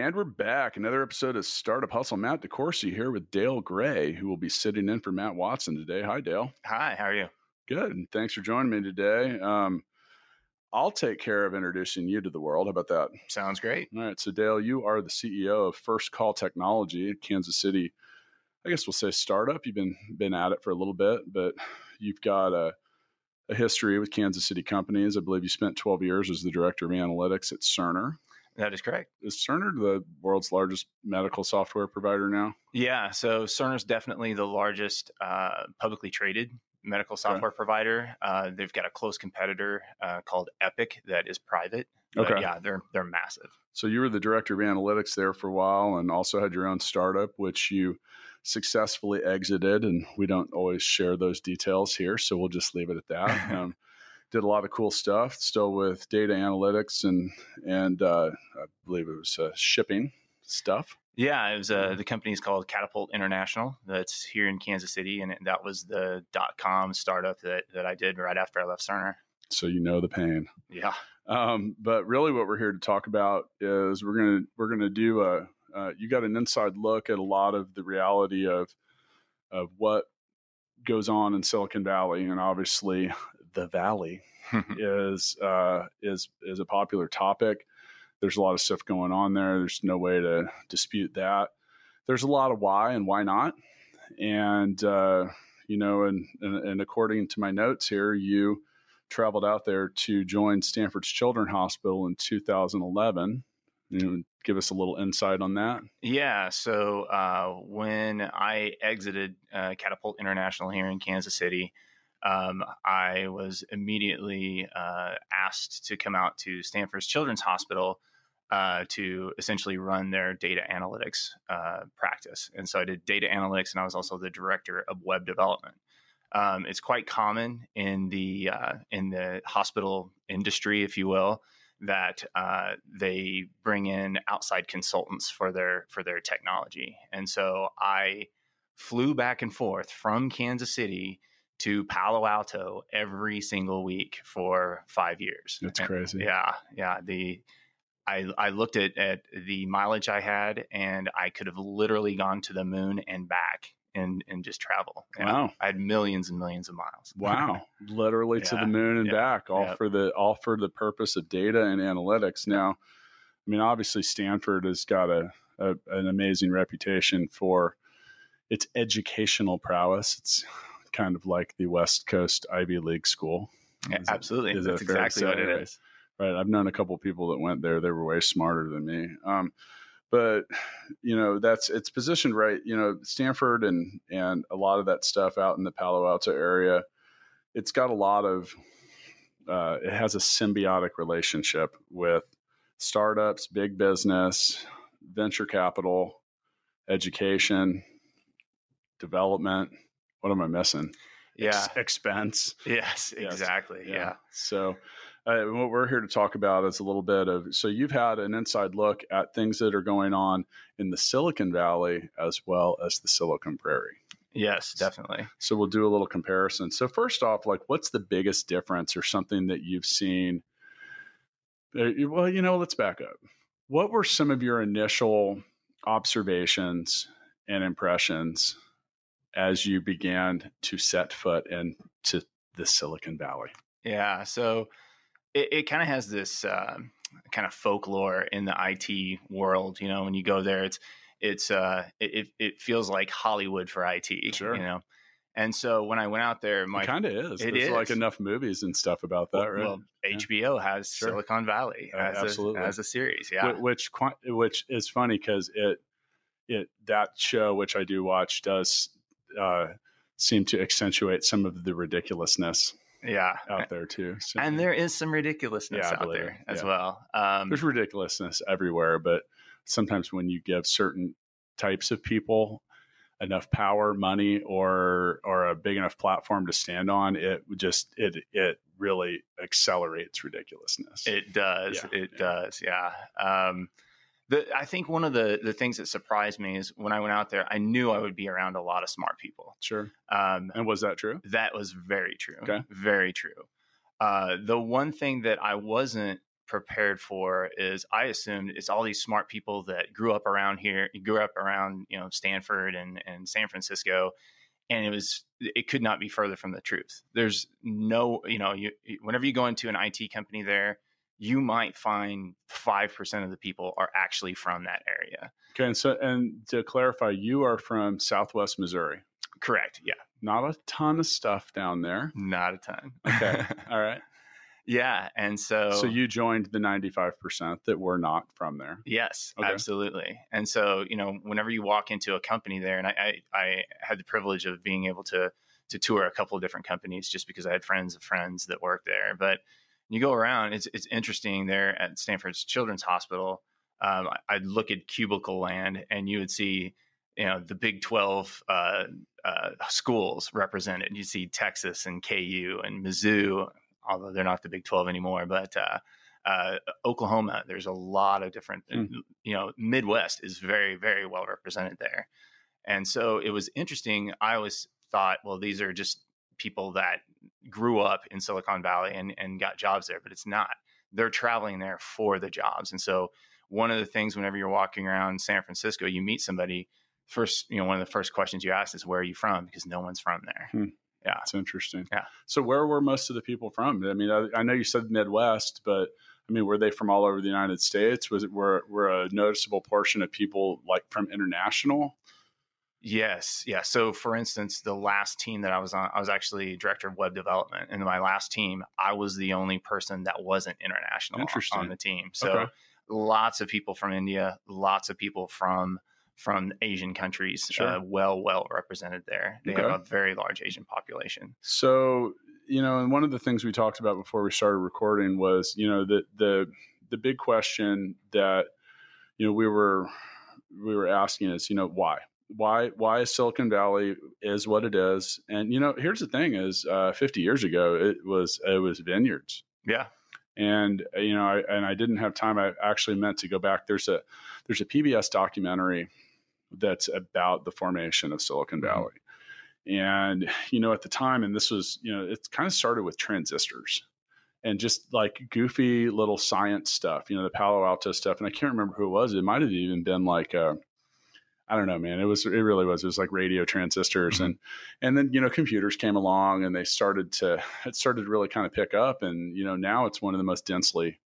And we're back. Another episode of Startup Hustle. Matt DeCoursey here with Dale Gray, who will be sitting in for Matt Watson today. Hi, Dale. Hi, how are you? Good. And thanks for joining me today. Um, I'll take care of introducing you to the world. How about that? Sounds great. All right. So, Dale, you are the CEO of First Call Technology, Kansas City. I guess we'll say startup. You've been been at it for a little bit, but you've got a, a history with Kansas City companies. I believe you spent 12 years as the director of analytics at Cerner. That is correct. Is Cerner the world's largest medical software provider now? Yeah. So Cerner is definitely the largest uh, publicly traded medical software okay. provider. Uh, they've got a close competitor uh, called Epic that is private. But okay. Yeah, they're they're massive. So you were the director of analytics there for a while, and also had your own startup, which you successfully exited. And we don't always share those details here, so we'll just leave it at that. um, did a lot of cool stuff, still with data analytics and and uh, I believe it was uh, shipping stuff. Yeah, it was uh, the company is called Catapult International. That's here in Kansas City, and that was the dot com startup that that I did right after I left Cerner. So you know the pain. Yeah. Um, but really, what we're here to talk about is we're gonna we're gonna do a uh, you got an inside look at a lot of the reality of of what goes on in Silicon Valley, and obviously the Valley is uh, is is a popular topic. There's a lot of stuff going on there. There's no way to dispute that. There's a lot of why and why not, and uh, you know, and, and and according to my notes here, you traveled out there to join Stanford's Children's Hospital in 2011. You know, give us a little insight on that. Yeah. So uh, when I exited uh, Catapult International here in Kansas City, um, I was immediately uh, asked to come out to Stanford's Children's Hospital uh, to essentially run their data analytics uh, practice. And so I did data analytics, and I was also the director of web development. Um, it's quite common in the uh, in the hospital industry, if you will, that uh, they bring in outside consultants for their for their technology. And so I flew back and forth from Kansas City to Palo Alto every single week for five years. That's and, crazy. Yeah, yeah. The I I looked at at the mileage I had, and I could have literally gone to the moon and back and and just travel. And wow, I had millions and millions of miles. Wow, literally yeah, to the moon and yeah, back, all yeah. for the all for the purpose of data and analytics. Now, I mean, obviously Stanford has got a, a an amazing reputation for its educational prowess. It's kind of like the West Coast Ivy League school. Yeah, absolutely. Is That's exactly what it is. Right. I've known a couple people that went there. They were way smarter than me. Um, but you know, that's it's positioned right. You know, Stanford and and a lot of that stuff out in the Palo Alto area, it's got a lot of. Uh, it has a symbiotic relationship with startups, big business, venture capital, education, development what am I missing? Yeah, Ex- expense. Yes, exactly. Yes. Yeah. yeah. So, uh, what we're here to talk about is a little bit of so you've had an inside look at things that are going on in the Silicon Valley as well as the Silicon Prairie. Yes, definitely. So we'll do a little comparison. So first off, like what's the biggest difference or something that you've seen? Uh, well, you know, let's back up. What were some of your initial observations and impressions as you began to set foot into the Silicon Valley? Yeah, so it, it kind of has this uh, kind of folklore in the IT world. You know, when you go there, it's it's uh, it it feels like Hollywood for IT. Sure, you know. And so when I went out there, my kind of is. It There's is. like enough movies and stuff about that, well, right? Well, yeah. HBO has sure. Silicon Valley uh, as, absolutely. A, as a series, yeah. Which which is funny because it it that show which I do watch does uh, seem to accentuate some of the ridiculousness yeah out there too so, and there is some ridiculousness yeah, out there as yeah. well um, there's ridiculousness everywhere but sometimes when you give certain types of people enough power money or or a big enough platform to stand on, it just it it really accelerates ridiculousness. It does. Yeah, it does. Yeah. Um, the, I think one of the, the things that surprised me is when I went out there, I knew I would be around a lot of smart people. sure. Um, And was that true? that was very true. Okay. Very true. Uh, the one thing that I wasn't prepared for is I assumed it's all these smart people that grew up around here, grew up around, you know, Stanford and, and San Francisco. And it was, it could not be further from the truth. There's no, you know, you, whenever you go into an IT company there, you might find 5% of the people are actually from that area. Okay. And so, and to clarify, you are from Southwest Missouri. Correct. Yeah. Not a ton of stuff down there. Not a ton. Okay. All right. yeah. And so, So you joined the 95% that were not from there. Yes, Okay. absolutely. And so, you know, whenever you walk into a company there, and I, I, I had the privilege of being able to to tour a couple of different companies just because I had friends of friends that worked there. But you go around, it's it's interesting there at Stanford's Children's Hospital. Um, I'd look at cubicle land, and you would see, you know, the Big Twelve uh, uh, schools represented. You see Texas and KU and Mizzou, although they're not the Big Twelve anymore, but uh, uh, Oklahoma. There's a lot of different, Mm. you know, Midwest is very, very well represented there. And so it was interesting. I always thought, well, these are just people that grew up in Silicon Valley and, and got jobs there, but it's not. They're traveling there for the jobs. And so one of the things whenever you're walking around San Francisco, you meet somebody, first, you know, one of the first questions you ask is, where are you from? Because no one's from there. Hmm. Yeah. That's interesting. Yeah. So where were most of the people from? I mean, I, I know you said Midwest, but I mean, were they from all over the United States? Was it were were a noticeable portion of people like from international? Yes, yeah. So, for instance, the last team that I was on, I was actually director of web development, and my last team, I was the only person that wasn't international on- the team. So, Okay. lots of people from India, lots of people from from Asian countries, Sure. uh, well, well represented there. They have a very large Asian population. So you know, and one of the things we talked about before we started recording was you know the the the big question that you know we were we were asking is you know why why why Silicon Valley is what it is? And you know here's the thing is uh, 50 years ago it was it was vineyards. Yeah, and uh, you know I, and I didn't have time. I actually meant to go back. There's a there's a PBS documentary that's about the formation of Silicon Mhm. Valley. And you know at the time and this was you know it kind of started with transistors and just like goofy little science stuff you know the Palo Alto stuff. And I can't remember who it was. It might have even been like uh I don't know, man. It was, it really was. It was like radio transistors, Mhm. and and then you know computers came along, and they started to, it started to really kind of pick up, and you know now it's one of the most densely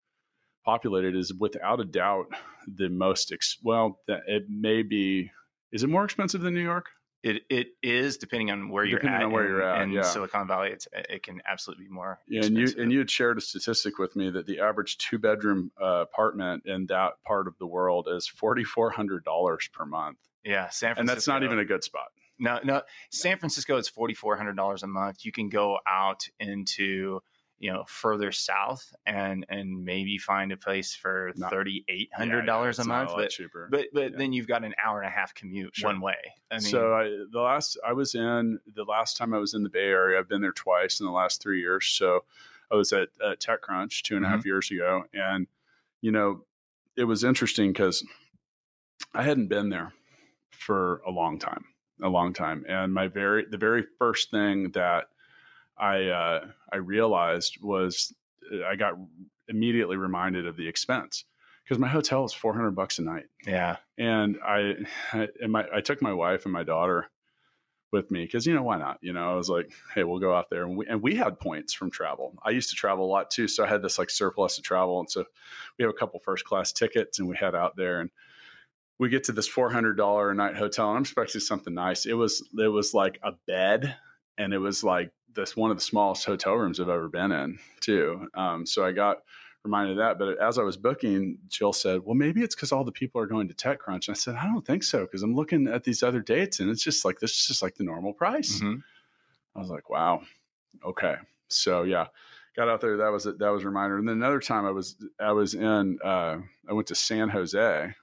populated. Is without a doubt the most ex- well. That it may be. Is it more expensive than New York? it it is depending on where you're Depending at. on where in- you're at, in yeah. Silicon Valley, it's it can absolutely be more. Yeah, and you and you had shared a statistic with me that the average two bedroom uh, apartment in that part of the world is forty four hundred dollars per month, yeah, San Francisco, and that's not even a good spot. No, no. San Francisco, it's forty four hundred dollars a month. You can go out into you know further south and and maybe find a place for thirty eight Yeah, hundred yeah, dollars a month. But cheaper. but but Yeah. then you've got an hour and a half commute Sure. one way. I mean, so I, the last I was in the last time I was in the Bay Area, I've been there twice in the last three years. So I was at, at TechCrunch two and a half Mm-hmm. years ago, and you know it was interesting because I hadn't been there for a long time, a long time, and my very the very first thing that I uh, I realized was uh, I got immediately reminded of the expense because my hotel four hundred bucks a night. Yeah, and I and my I took my wife and my daughter with me because you know why not? You know I was like hey we'll go out there. And we and we had points from travel. I used to travel a lot too so I had this like surplus to travel. And so we have a couple first class tickets and we head out there and we get to this four hundred dollar a night hotel and I'm expecting something nice it was it was like a bed and it was like this one of the smallest hotel rooms I've ever been in too um, so I got reminded of that. But as I was booking, Jill said, "Well, maybe it's because all the people are going to TechCrunch." And I said, "I don't think so because I'm looking at these other dates, and it's just like this is just like the normal price." Mhm. I was like, "Wow, okay." So yeah, got out there. That was that was a reminder. And then another time, I was I was in uh, I went to San Jose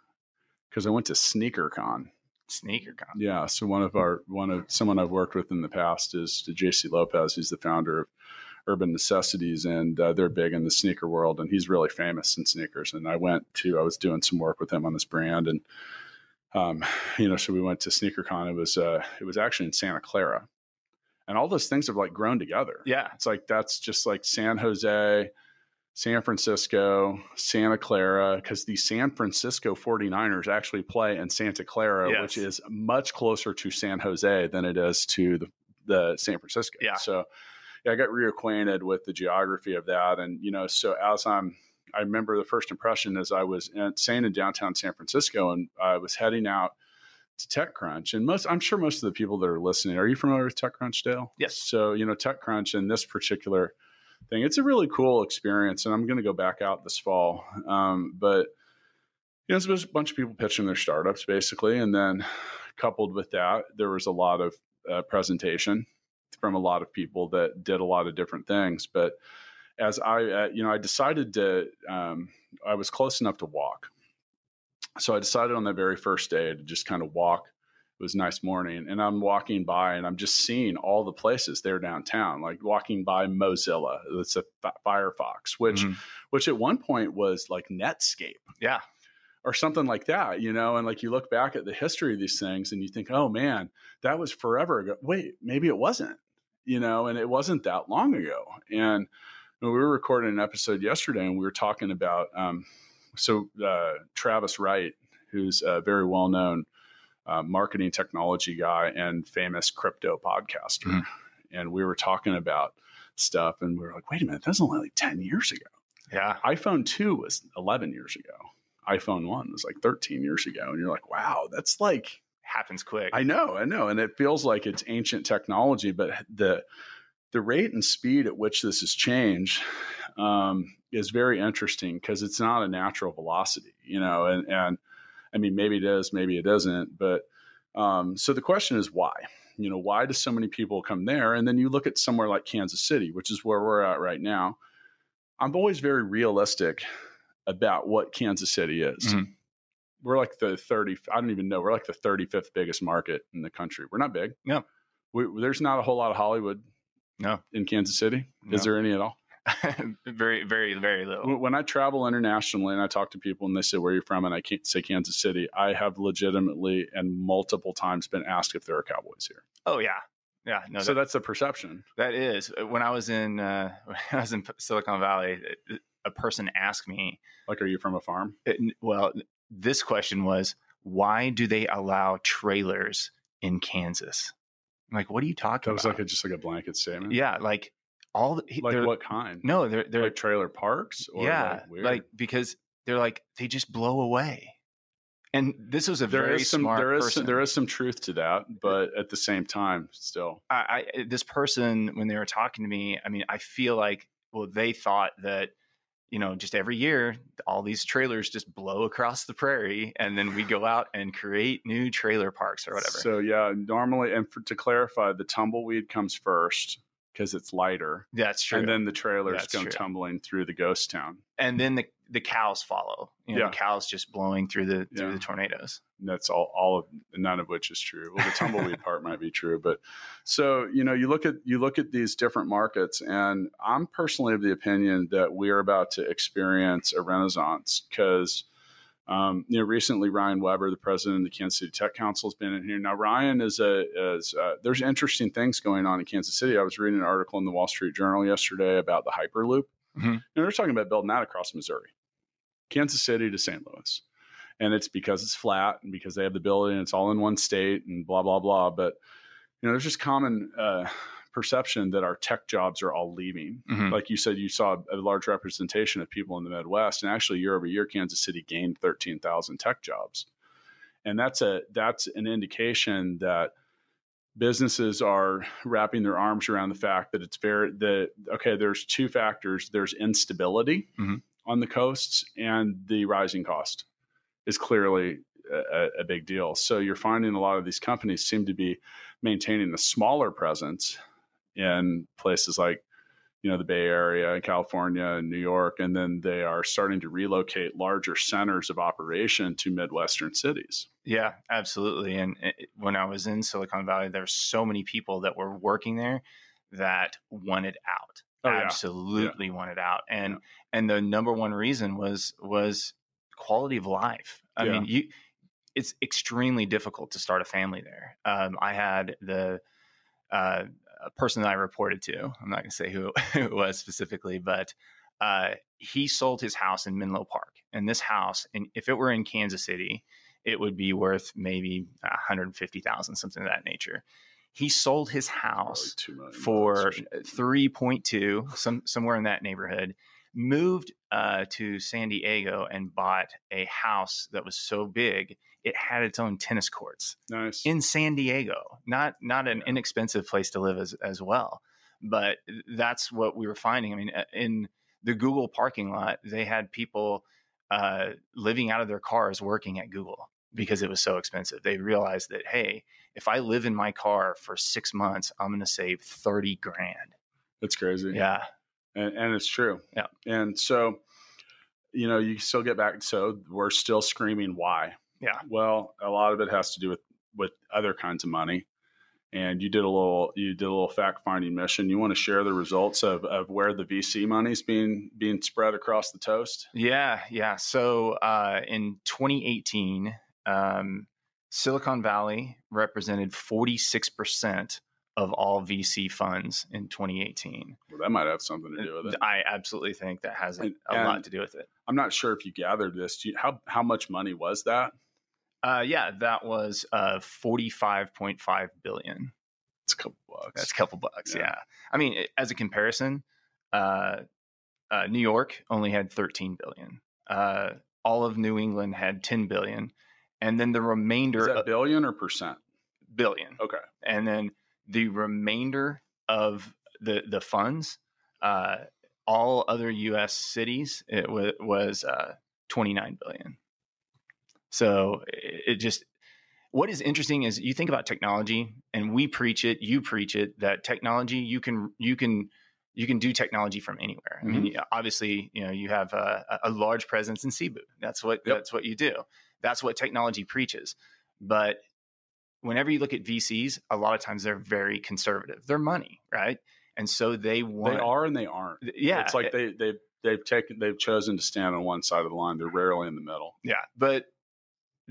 because I went to SneakerCon. Sneaker Con. Yeah. So one of our one of someone I've worked with in the past is Jaysse Lopez. He's the founder of Urban Necessities, and uh, they're big in the sneaker world, and he's really famous in sneakers. And I went to I was doing some work with him on this brand, and um, you know, so we went to SneakerCon. It was uh, it was actually in Santa Clara, and all those things have like grown together. Yeah, it's like that's just like San Jose, San Francisco, Santa Clara, because the San Francisco 49ers actually play in Santa Clara, yes. which is much closer to San Jose than it is to the, the San Francisco. Yeah. So yeah, I got reacquainted with the geography of that. And, you know, so as I'm, I remember the first impression as I was in, staying in downtown San Francisco and I was heading out to TechCrunch. And most, I'm sure most of the people that are listening, are you familiar with TechCrunch, Dale? Yes. So, you know, TechCrunch and this particular thing, it's a really cool experience. And I'm going to go back out this fall. Um, but, you know, there's a bunch of people pitching their startups basically. And then coupled with that, there was a lot of uh, presentation from a lot of people that did a lot of different things. But as I, uh, you know, I decided to, um, I was close enough to walk. So I decided on that very first day to just kind of walk. It was nice morning, and I'm walking by, and I'm just seeing all the places there downtown, like walking by Mozilla. It's a Firefox, which, mm-hmm. which at one point was like Netscape. Yeah, or something like that, you know, and like you look back at the history of these things and you think, oh man, that was forever ago. Wait, maybe it wasn't, you know, and it wasn't that long ago. And we were recording an episode yesterday and we were talking about, um, so uh, Travis Wright, who's a very well known uh, marketing technology guy and famous crypto podcaster. Mm-hmm. And we were talking about stuff and we were like, wait a minute, that was only like 10 years ago. Yeah. iPhone 2 was 11 years ago iPhone 1 was like 13 years ago. And you're like, wow, that's like happens quick. I know, I know. And it feels like it's ancient technology, but the the rate and speed at which this has changed um, is very interesting because it's not a natural velocity, you know, and, and I mean, maybe it is, maybe it isn't. But um, so the question is why? You know, why do so many people come there? And then you look at somewhere like Kansas City, which is where we're at right now. I'm always very realistic about what Kansas City is. Mm-hmm. We're like the 30, I don't even know, we're like the 35th biggest market in the country. We're not big. No. We, there's not a whole lot of Hollywood no. in Kansas City. No. Is there any at all? very, very, very little. When I travel internationally and I talk to people and they say, Where are you from? And I can't say Kansas City, I have legitimately and multiple times been asked if there are Cowboys here. Oh, yeah. Yeah, no. So that, that's a perception. That is. When I was in uh, when I was in Silicon Valley, a person asked me, like, are you from a farm? It, well, this question was, why do they allow trailers in Kansas? I'm like, what are you talking about? that was about? like a, just like a blanket statement. Yeah, like all the, like what kind? No, they're they're like trailer parks. yeah, like, like, because they're like they just blow away. And this was a there very some, smart there is person. Some, there is some truth to that, but at the same time, still, I, I this person when they were talking to me, I mean, I feel like well, they thought that you know, just every year, all these trailers just blow across the prairie, and then we go out and create new trailer parks or whatever. So yeah, normally, and for, to clarify, the tumbleweed comes first because it's lighter. That's true. And then the trailers That's come true. tumbling through the ghost town. And then the the cows follow. You know, Yeah. the cows just blowing through the through Yeah. the tornadoes. And that's all, all of none of which is true. Well, the tumbleweed part might be true, but so you know, you look at you look at these different markets, and I'm personally of the opinion that we are about to experience a renaissance because. Um, you know, recently Ryan Weber, the president of the Kansas City Tech Council, has been in here. Now, Ryan is a is uh, there's interesting things going on in Kansas City. I was reading an article in the Wall Street Journal yesterday about the Hyperloop, Mhm. and they're talking about building that across Missouri, Kansas City to St. Louis, and it's because it's flat and because they have the and it's all in one state and blah blah blah. But you know, there's just common uh, perception that our tech jobs are all leaving. Mhm. Like you said, you saw a large representation of people in the Midwest, and actually, year over year, Kansas City gained 13,000 tech jobs, and that's a that's an indication that businesses are wrapping their arms around the fact that it's very that okay. There's two factors. There's instability Mhm. on the coasts, and the rising cost is clearly a, a big deal. So you're finding a lot of these companies seem to be maintaining a smaller presence in places like you know the Bay Area, and California, and New York, and then they are starting to relocate larger centers of operation to midwestern cities. Yeah, absolutely. And it, when I was in Silicon Valley, there were so many people that were working there that wanted out. Oh, yeah. absolutely wanted out, and and the number one reason was was quality of life. I Yeah. mean, you it's extremely difficult to start a family there. Um, I had the uh, a person that I reported to. I'm not going to say who, who it was specifically, but uh, he sold his house in Menlo Park, and this house, and if it were in Kansas City, it would be worth maybe 150,000, something of that nature. He sold his house for bucks or something. 3.2 some somewhere in that neighborhood moved uh, to san diego and bought a house that was so big it had its own tennis courts nice. in san diego not not an inexpensive place to live as, as well but that's what we were finding i mean uh, in the google parking lot they had people uh, living out of their cars working at google because it was so expensive they realized that hey if i live in my car for six months i'm going to save 30 grand That's crazy. yeah and, and it's true. Yeah. And so, you know, you still get back. So we're still screaming why. Yeah. Well, a lot of it has to do with with other kinds of money. And you did a little you did a little fact finding mission. You want to share the results of, of where the VC money's being being spread across the toast? Yeah, yeah. So uh, in 2018, um, Silicon Valley represented 46% of all VC funds in 2018. Well, that might have something to do with it. I absolutely think that has a, And- lot to do with it. I'm not sure if you gathered this. Do you, how how much money was that? Uh, yeah, that was uh, 45.5 billion. It's a couple bucks. That's a couple bucks. Yeah. Yeah. I mean, as a comparison, uh, uh, New York only had 13 billion. Uh, all of New England had 10 billion. And then the remainder Is that of billion or percent? billion. Okay. and then the remainder of the the funds, uh, all other U.S. cities, it wa- was uh, 29 billion. So it, just what is interesting is you think about technology, and we preach it, you preach it that technology you can you can you can do technology from anywhere. I mean, mm-hmm. obviously, you know, you have a, a large presence in Cebu. That's what Yep. that's what you do. That's what technology preaches. But whenever you look at VCs, a lot of times they're very conservative. They're money, right? And so they want. They are and they aren't. Yeah, it's like they they they've taken they've chosen to stand on one side of the line. They're rarely in the middle. Yeah, but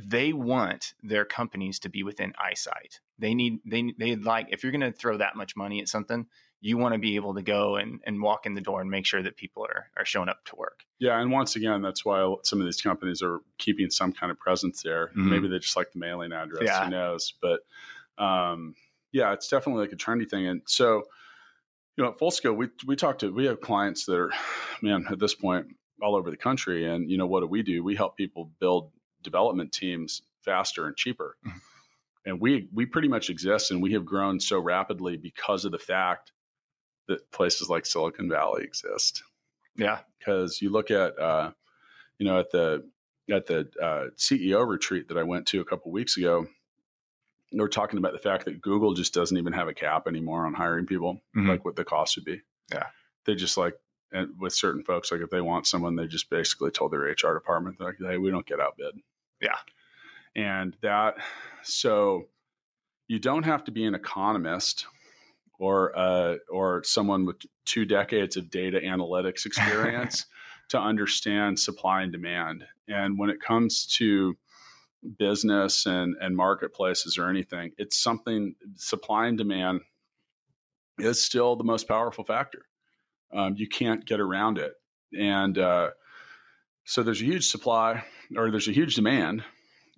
they want their companies to be within eyesight. They need they they like if you're going to throw that much money at something, you want to be able to go and and walk in the door and make sure that people are are showing up to work. Yeah, and once again, that's why some of these companies are keeping some kind of presence there. Mhm. Maybe they just like the mailing address. Yeah. Who knows? But um, yeah, it's definitely like a trendy thing. And so, you know, at Full Scale, we we talk to we have clients that are, man, at this point, all over the country. And you know, what do we do? We help people build development teams faster and cheaper. Mhm. And we we pretty much exist, and we have grown so rapidly because of the fact that places like Silicon Valley exist Yeah, because you look at uh, you know at the at the uh, CEO retreat that I went to a couple weeks ago, they were talking about the fact that Google just doesn't even have a cap anymore on hiring people, Mhm. like what the cost would be. Yeah. they just like and with certain folks, like if they want someone, they just basically told their HR department, they're like, hey, we don't get outbid. Yeah. and that so you don't have to be an economist or uh, or someone with two decades of data analytics experience to understand supply and demand. And when it comes to business and, and marketplaces or anything, it's something supply and demand is still the most powerful factor. Um, you can't get around it. And uh, so there's a huge supply or there's a huge demand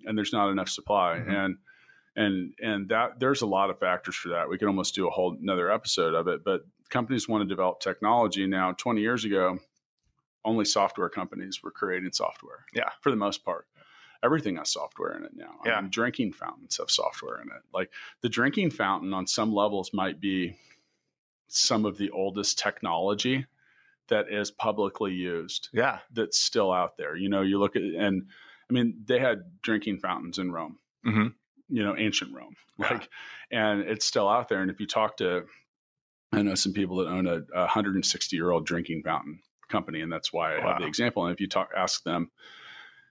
and there's not enough supply. Mhm. And and and that there's a lot of factors for that. We could almost do a whole another episode of it. But companies want to develop technology now. 20 years ago, only software companies were creating software. Yeah. for the most part. Everything has software in it now. I Yeah. mean, drinking fountains have software in it. Like the drinking fountain on some levels might be some of the oldest technology that is publicly used yeah, that's still out there. You know, you look at and I mean they had drinking fountains in Rome. Mhm. You know, ancient Rome. Yeah. Like and it's still out there and if you talk to I know some people that own a, a 160 year old drinking fountain company, and that's why I Wow. have the example. And if you talk, ask them,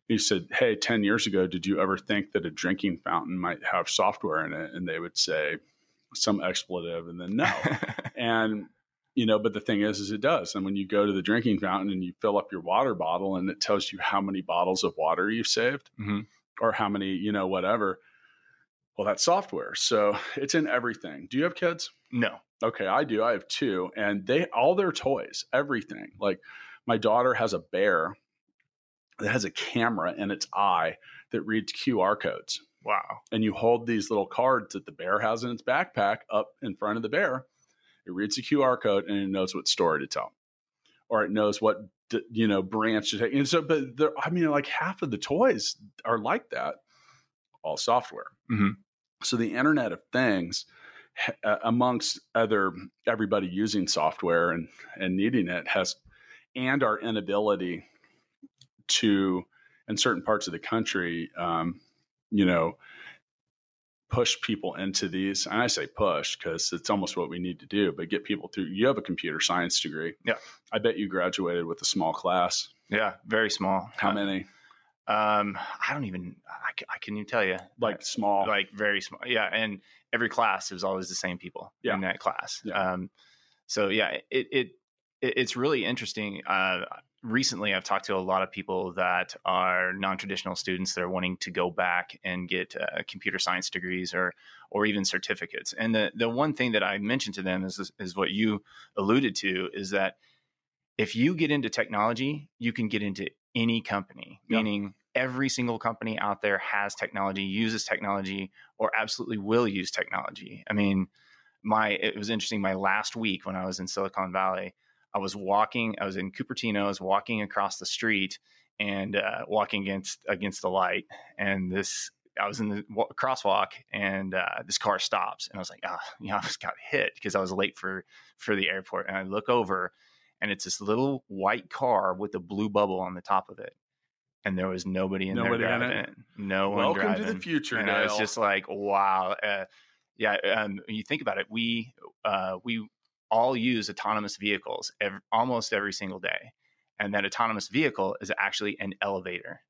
you said, "Hey, 10 years ago, did you ever think that a drinking fountain might have software in it?" And they would say some expletive, and then no. and you know, but the thing is, is it does. And when you go to the drinking fountain and you fill up your water bottle, and it tells you how many bottles of water you've saved, Mhm. or how many, you know, whatever. Well, that's software, so it's in everything. Do you have kids? no. Okay, I do. I have two, and they all their toys, everything. Like my daughter has a bear that has a camera in its eye that reads QR codes, Wow. and you hold these little cards that the bear has in its backpack up in front of the bear. It reads the QR code and it knows what story to tell, or it knows what you know branch to take. And so, but there, I mean, like half of the toys are like that, all software. Mhm. So the Internet of Things uh, amongst other everybody using software and and needing it has and our inability to in certain parts of the country um, you know push people into these and i say push because it's almost what we need to do but get people through you have a computer science degree Yeah. i bet you graduated with a small class Yeah. Very small. how Uh, many Um, I don't even. I, I can even tell you. like small like very small. Yeah, and every class it was always the same people Yeah. in that class. Yeah. Um, so yeah, it, it it it's really interesting. Uh, recently, I've talked to a lot of people that are non-traditional students that are wanting to go back and get uh, computer science degrees or or even certificates. And the the one thing that I mentioned to them is is what you alluded to is that if you get into technology, you can get into any company, Yeah. meaning every single company out there has technology, uses technology, or absolutely will use technology. I mean, my it was interesting. My last week when I was in Silicon Valley, I was walking. I was in Cupertino. I was walking across the street and uh, walking against against the light, and this. I was in the wa- crosswalk, and uh, this car stops, and I was like, "Ah, you know, I just got hit because I was late for for the airport." And I look over, and it's this little white car with a blue bubble on the top of it, and there was nobody in Nobody there driving it? it. No one welcome driving to the future and I was just like, wow, uh, yeah. Um, you think about it, we uh, we all use autonomous vehicles ev- almost every single day, and that autonomous vehicle is actually an elevator.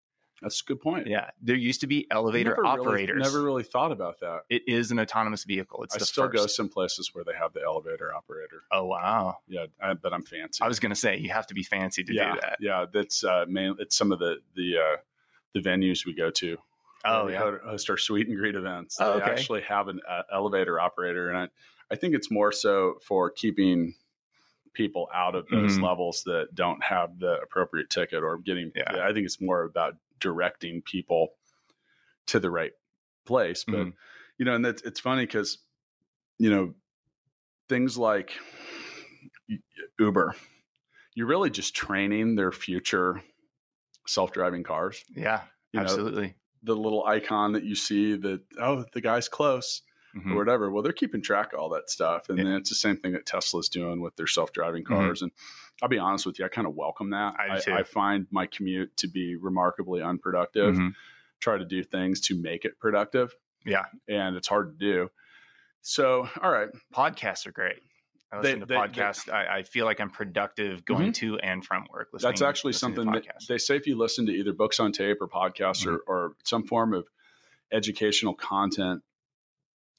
that's a good point Yeah, there used to be elevator never really- operators. never really thought about that It is an autonomous vehicle. It's i still first. go some places where they have the elevator operator Oh wow! yeah I, but i'm fancy I was gonna say you have to be fancy to yeah do that. yeah that's uh main it's some of the the uh the venues we go to Oh we yeah. host our sweet and greet events. Oh, they okay. actually have an uh, elevator operator, and I, I think it's more so for keeping people out of those Mhm. levels that don't have the appropriate ticket or getting. Yeah. I think it's more about directing people to the right place. But Mhm. you know, and that's it's funny because you know things like Uber, you're really just training their future self-driving cars. Yeah, You know, absolutely. the little icon that you see that oh the guy's close Mhm. or whatever well they're keeping track of all that stuff and Yeah. then it's the same thing that tesla's doing with their self-driving cars and i'll be honest with you i kind of welcome that I I. I find my commute to be remarkably unproductive Mhm. try to do things to make it productive Yeah, and it's hard to do so all right podcasts are great. I They- listen to they- they- podcasts. I, I feel like I'm productive going to and from work. Listening, that's actually something that they say if you listen to either books on tape or podcasts or, or some form of educational content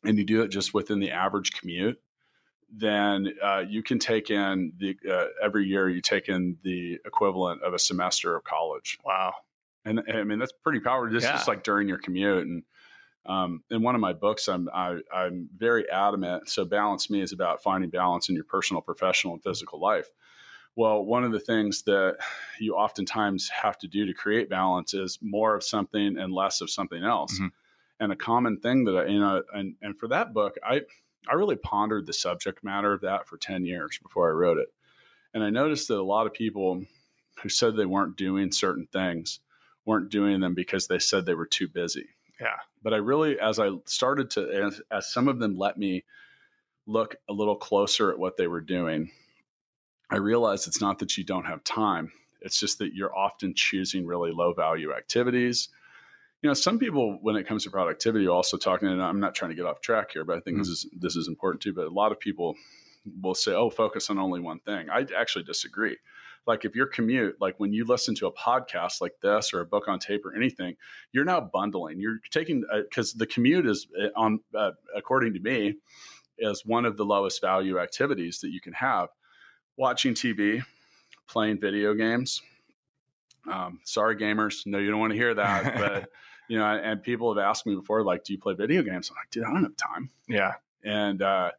and you do it just within the average commute then uh, you can take in the uh, every year you take in the equivalent of a semester of college wow. and, and i mean that's pretty powerful just, Yeah. just like during your commute and um, in one of my books I'm, I, I'm very adamant so balance me is about finding balance in your personal professional and physical life well one of the things that you oftentimes have to do to create balance is more of something and less of something else Mhm. And a common thing that I, you know and, and for that book i i really pondered the subject matter of that for 10 years before i wrote it. And i noticed that a lot of people who said they weren't doing certain things weren't doing them because they said they were too busy. Yeah. but i really as i started to as, as some of them let me look a little closer at what they were doing i realized it's not that you don't have time. It's just that you're often choosing really low value activities you know some people when it comes to productivity also talking and i'm not trying to get off track here but i think this is this is important too but a lot of people will say, "Oh, focus on only one thing." I actually disagree. Like if your commute, like when you listen to a podcast like this or a book on tape or anything, you're now bundling. You're taking because uh, the commute is uh, on, uh, according to me, is one of the lowest value activities that you can have. Watching TV, playing video games. Um, sorry, gamers. No, you don't want to hear that, but you know, and people have asked me before, like, do you play video games? I'm like, dude, I don't have time. Yeah. And uh,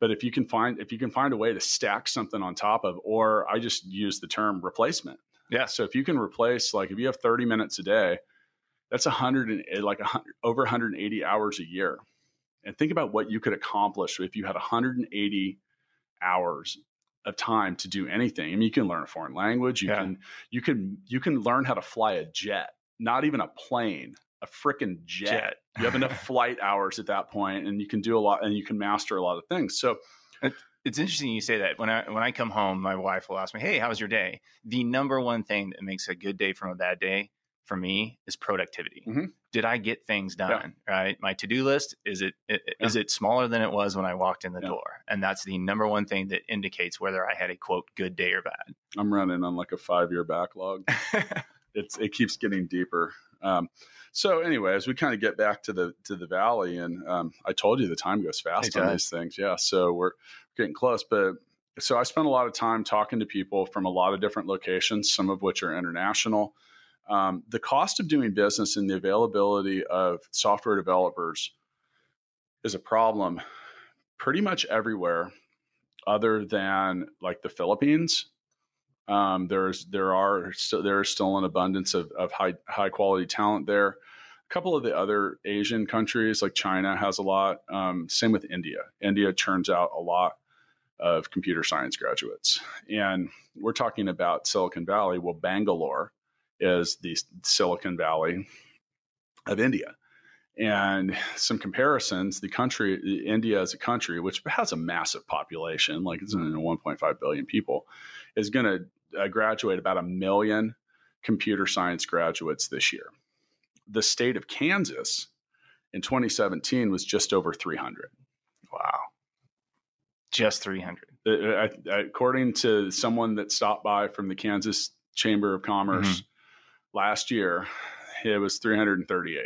but if you can find if you can find a way to stack something on top of, or I just use the term replacement. Yeah. So if you can replace, like, if you have 30 minutes a day, that's a hundred and eh, like a hundred over 180 hours a year. And think about what you could accomplish if you had 180 hours of time to do anything. I mean, you can learn a foreign language. You yeah. can you can you can learn how to fly a jet, not even a plane, a freaking jet. jet. you have enough flight hours at that point, and you can do a lot, and you can master a lot of things. So. it's interesting you say that. When I when I come home, my wife will ask me, "Hey, how was your day?" The number one thing that makes a good day from a bad day for me is productivity. Mm-hmm. Did I get things done? Yeah. Right. My to do list is it, it yeah. is it smaller than it was when I walked in the yeah. door, and that's the number one thing that indicates whether I had a quote good day or bad. I'm running on like a five year backlog. it's it keeps getting deeper. Um, so anyway, as we kind of get back to the to the valley, and um, I told you the time goes fast on these things. Yeah, so we're getting close, but so I spent a lot of time talking to people from a lot of different locations, some of which are international. Um, the cost of doing business and the availability of software developers is a problem pretty much everywhere other than like the Philippines. Um, there's there are st- there is still an abundance of, of high high quality talent there. A couple of the other Asian countries like China has a lot. Um, same with India. India churns out a lot of computer science graduates, and we're talking about Silicon Valley. Well, Bangalore is the Silicon Valley of India. And some comparisons, the country, India as a country, which has a massive population, like it's 1.5 billion people, is going to uh, graduate about a million computer science graduates this year. The state of Kansas in 2017 was just over 300. Wow. Just 300. Uh, uh, according to someone that stopped by from the Kansas Chamber of Commerce, mm-hmm last year it was 338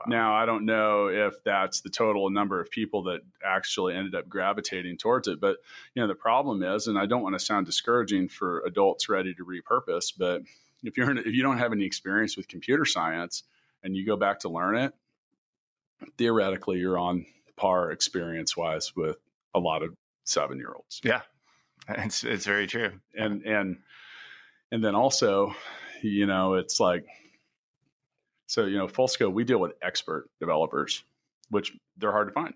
wow. now i don't know if that's the total number of people that actually ended up gravitating towards it but you know the problem is and i don't want to sound discouraging for adults ready to repurpose but if you're in, if you don't have any experience with computer science and you go back to learn it theoretically you're on par experience wise with a lot of seven year olds yeah. It's it's very true. And and and then also you know, it's like, so, you know, Full Scale, we deal with expert developers, which they're hard to find.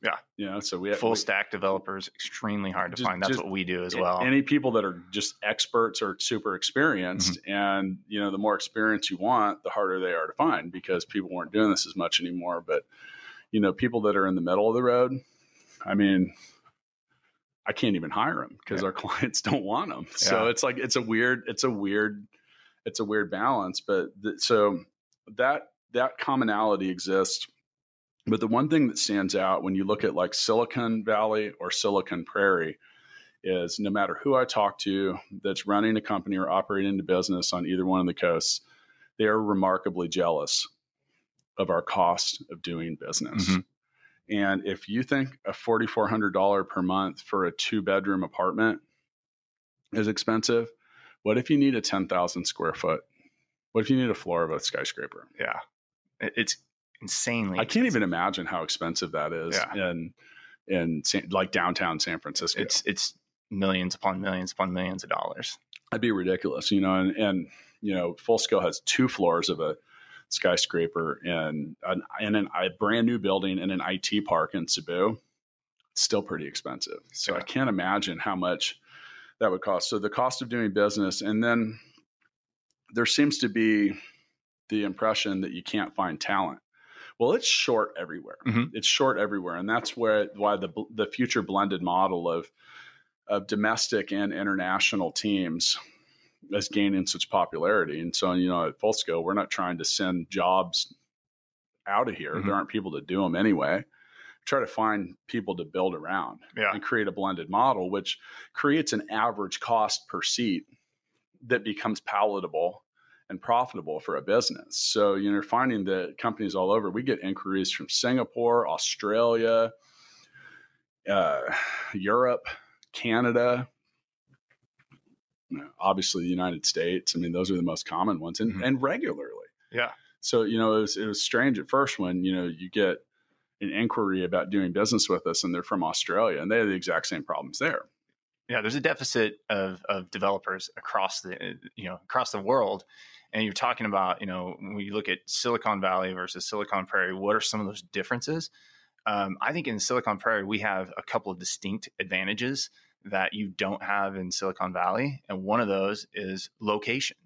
Yeah. You know, so we have full we, stack developers, extremely hard to just, find. That's what we do as well. Any people that are just experts or super experienced. Mm-hmm. And, you know, the more experience you want, the harder they are to find because people weren't doing this as much anymore. But, you know, people that are in the middle of the road, I mean, I can't even hire them because yeah. our clients don't want them. So it's like, it's a weird, it's a weird it's a weird balance. But th- so that that commonality exists. But the one thing that stands out when you look at like Silicon Valley or Silicon Prairie is no matter who I talk to that's running a company or operating a business on either one of the coasts, they are remarkably jealous of our cost of doing business. Mm-hmm. And if you think a $4,400 per month for a two bedroom apartment is expensive, what if you need a 10,000 square foot? What if you need a floor of a skyscraper? Yeah. It's insanely. I can't even imagine how expensive that is yeah. in in like downtown San Francisco. It's it's millions upon millions upon millions of dollars. That'd be ridiculous, you know. And, and you know, Full Scale has two floors of a skyscraper and an, in an, a brand new building in an IT park in Cebu. It's still pretty expensive. So yeah. I can't imagine how much that would cost. So the cost of doing business, and then there seems to be the impression that you can't find talent. Well, it's short everywhere. Mm-hmm. It's short everywhere, and that's where why the the future blended model of of domestic and international teams is gaining such popularity. And so, you know, at Full Scale, we're not trying to send jobs out of here. Mm-hmm. There aren't people to do them anyway try to find people to build around Yeah. and create a blended model, which creates an average cost per seat that becomes palatable and profitable for a business. So, you know, finding that companies all over, we get inquiries from Singapore, Australia, uh, Europe, Canada, you know, obviously the United States. I mean, those are the most common ones and, Mhm. and regularly. Yeah. So, you know, it was, it was strange at first when, you know, you get an inquiry about doing business with us and they're from Australia and they have the exact same problems there. Yeah, there's a deficit of of developers across the you know across the world, and you're talking about you know when you look at Silicon Valley versus Silicon Prairie, what are some of those differences? Um, I think in Silicon Prairie we have a couple of distinct advantages that you don't have in Silicon Valley, and one of those is location.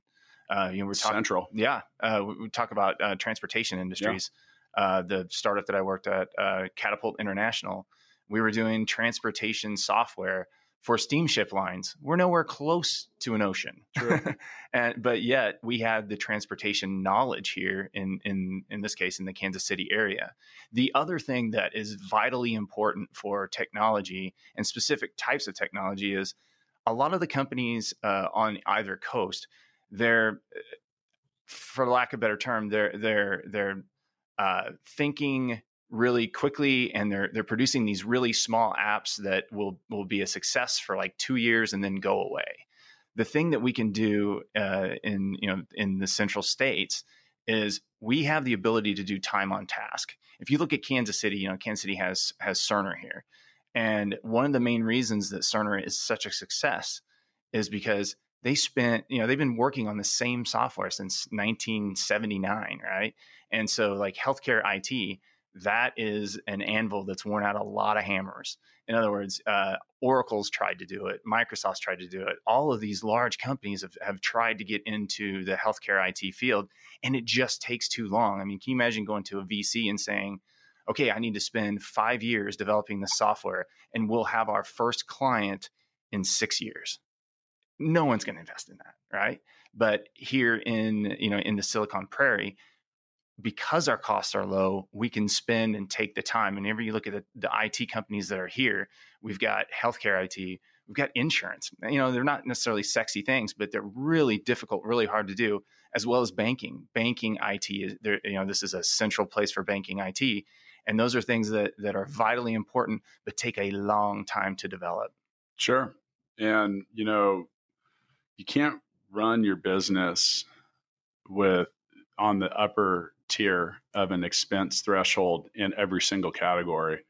Uh, you know, we're talking Central. yeah, uh, we, we talk about uh, transportation industries. Uh, the startup that I worked at, uh, Catapult International, we were doing transportation software for steamship lines. We're nowhere close to an ocean, True. and but yet we have the transportation knowledge here in in in this case in the Kansas City area. The other thing that is vitally important for technology and specific types of technology is a lot of the companies uh, on either coast, they're for lack of a better term, they're they're they're uh, thinking really quickly and they're they're producing these really small apps that will will be a success for like two years and then go away. The thing that we can do uh, in you know in the central states is we have the ability to do time on task. If you look at Kansas City, you know Kansas City has has Cerner here, and one of the main reasons that Cerner is such a success is because they spent you know they've been working on the same software since 1979, right? And so like healthcare IT that is an anvil that's worn out a lot of hammers. In other words, uh, Oracle's tried to do it, Microsoft's tried to do it. All of these large companies have, have tried to get into the healthcare IT field, and it just takes too long. I mean, can you imagine going to a VC and saying, okay, I need to spend five years developing the software, and we'll have our first client in six years? No one's going to invest in that, right? But here in you know in the Silicon Prairie, because our costs are low, we can spend and take the time. And whenever you look at the, the IT companies that are here, we've got healthcare IT, we've got insurance. You know, they're not necessarily sexy things, but they're really difficult, really hard to do, as well as banking. Banking IT is there, you know, this is a central place for banking IT. And those are things that that are vitally important, but take a long time to develop. Sure. And, you know, you can't run your business with on the upper tier of an expense threshold in every single category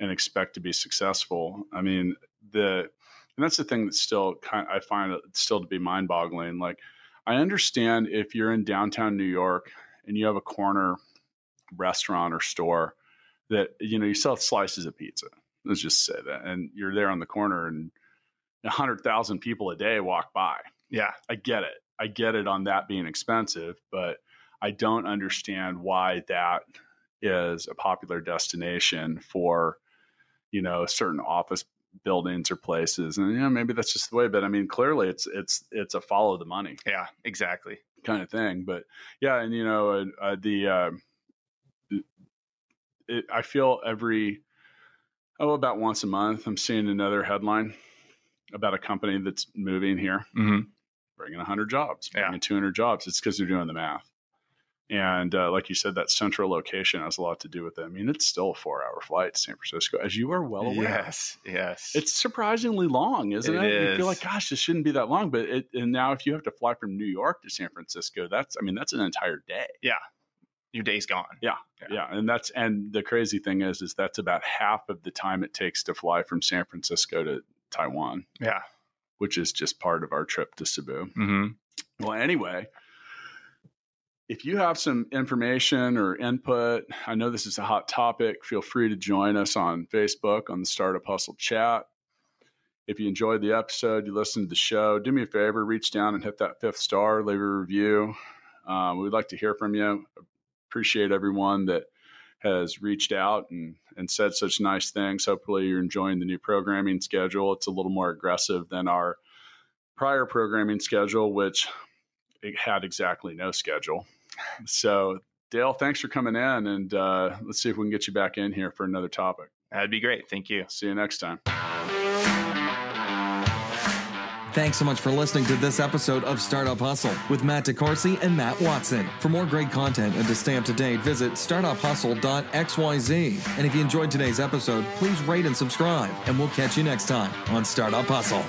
and expect to be successful. I mean, the and that's the thing that's still kind I find it still to be mind-boggling. Like I understand if you're in downtown New York and you have a corner restaurant or store that you know you sell slices of pizza. Let's just say that, and you're there on the corner, and a hundred thousand people a day walk by. Yeah. I get it. I get it on that being expensive, but I don't understand why that is a popular destination for, you know, certain office buildings or places. And you know, maybe that's just the way, but I mean, clearly it's it's it's a follow the money Yeah, exactly. kind of thing. But yeah, and you know, uh, uh, the uh, it, I feel every oh about once a month I'm seeing another headline about a company that's moving here, hmm bringing 100 jobs, Yeah. bringing 200 jobs. It's because they're doing the math. And uh, like you said, that central location has a lot to do with it. I mean, it's still a four-hour flight to San Francisco, as you are well aware. Yes, yes. It's surprisingly long, isn't it? It You feel like, gosh, this shouldn't be that long. But it, and now if you have to fly from New York to San Francisco, that's, I mean, that's an entire day. Yeah. Your day's gone. Yeah. Yeah. And that's, and the crazy thing is, is that's about half of the time it takes to fly from San Francisco to Taiwan, Yeah. which is just part of our trip to Cebu. hmm Well, anyway, if you have some information or input, I know this is a hot topic. Feel free to join us on Facebook on the Startup Hustle chat. If you enjoyed the episode, you listened to the show, do me a favor, reach down and hit that fifth star, leave a review. Um, we'd like to hear from you. Appreciate everyone that has reached out and, and said such nice things. Hopefully, you're enjoying the new programming schedule. It's a little more aggressive than our prior programming schedule, which it had exactly no schedule. So Dale, thanks for coming in, and uh, let's see if we can get you back in here for another topic. That'd be great. Thank you. See you next time. Thanks so much for listening to this episode of Startup Hustle with Matt DeCoursey and Matt Watson. For more great content and to stay up to date, visit startuphustle.xyz. And if you enjoyed today's episode, please rate and subscribe, and we'll catch you next time on Startup Hustle.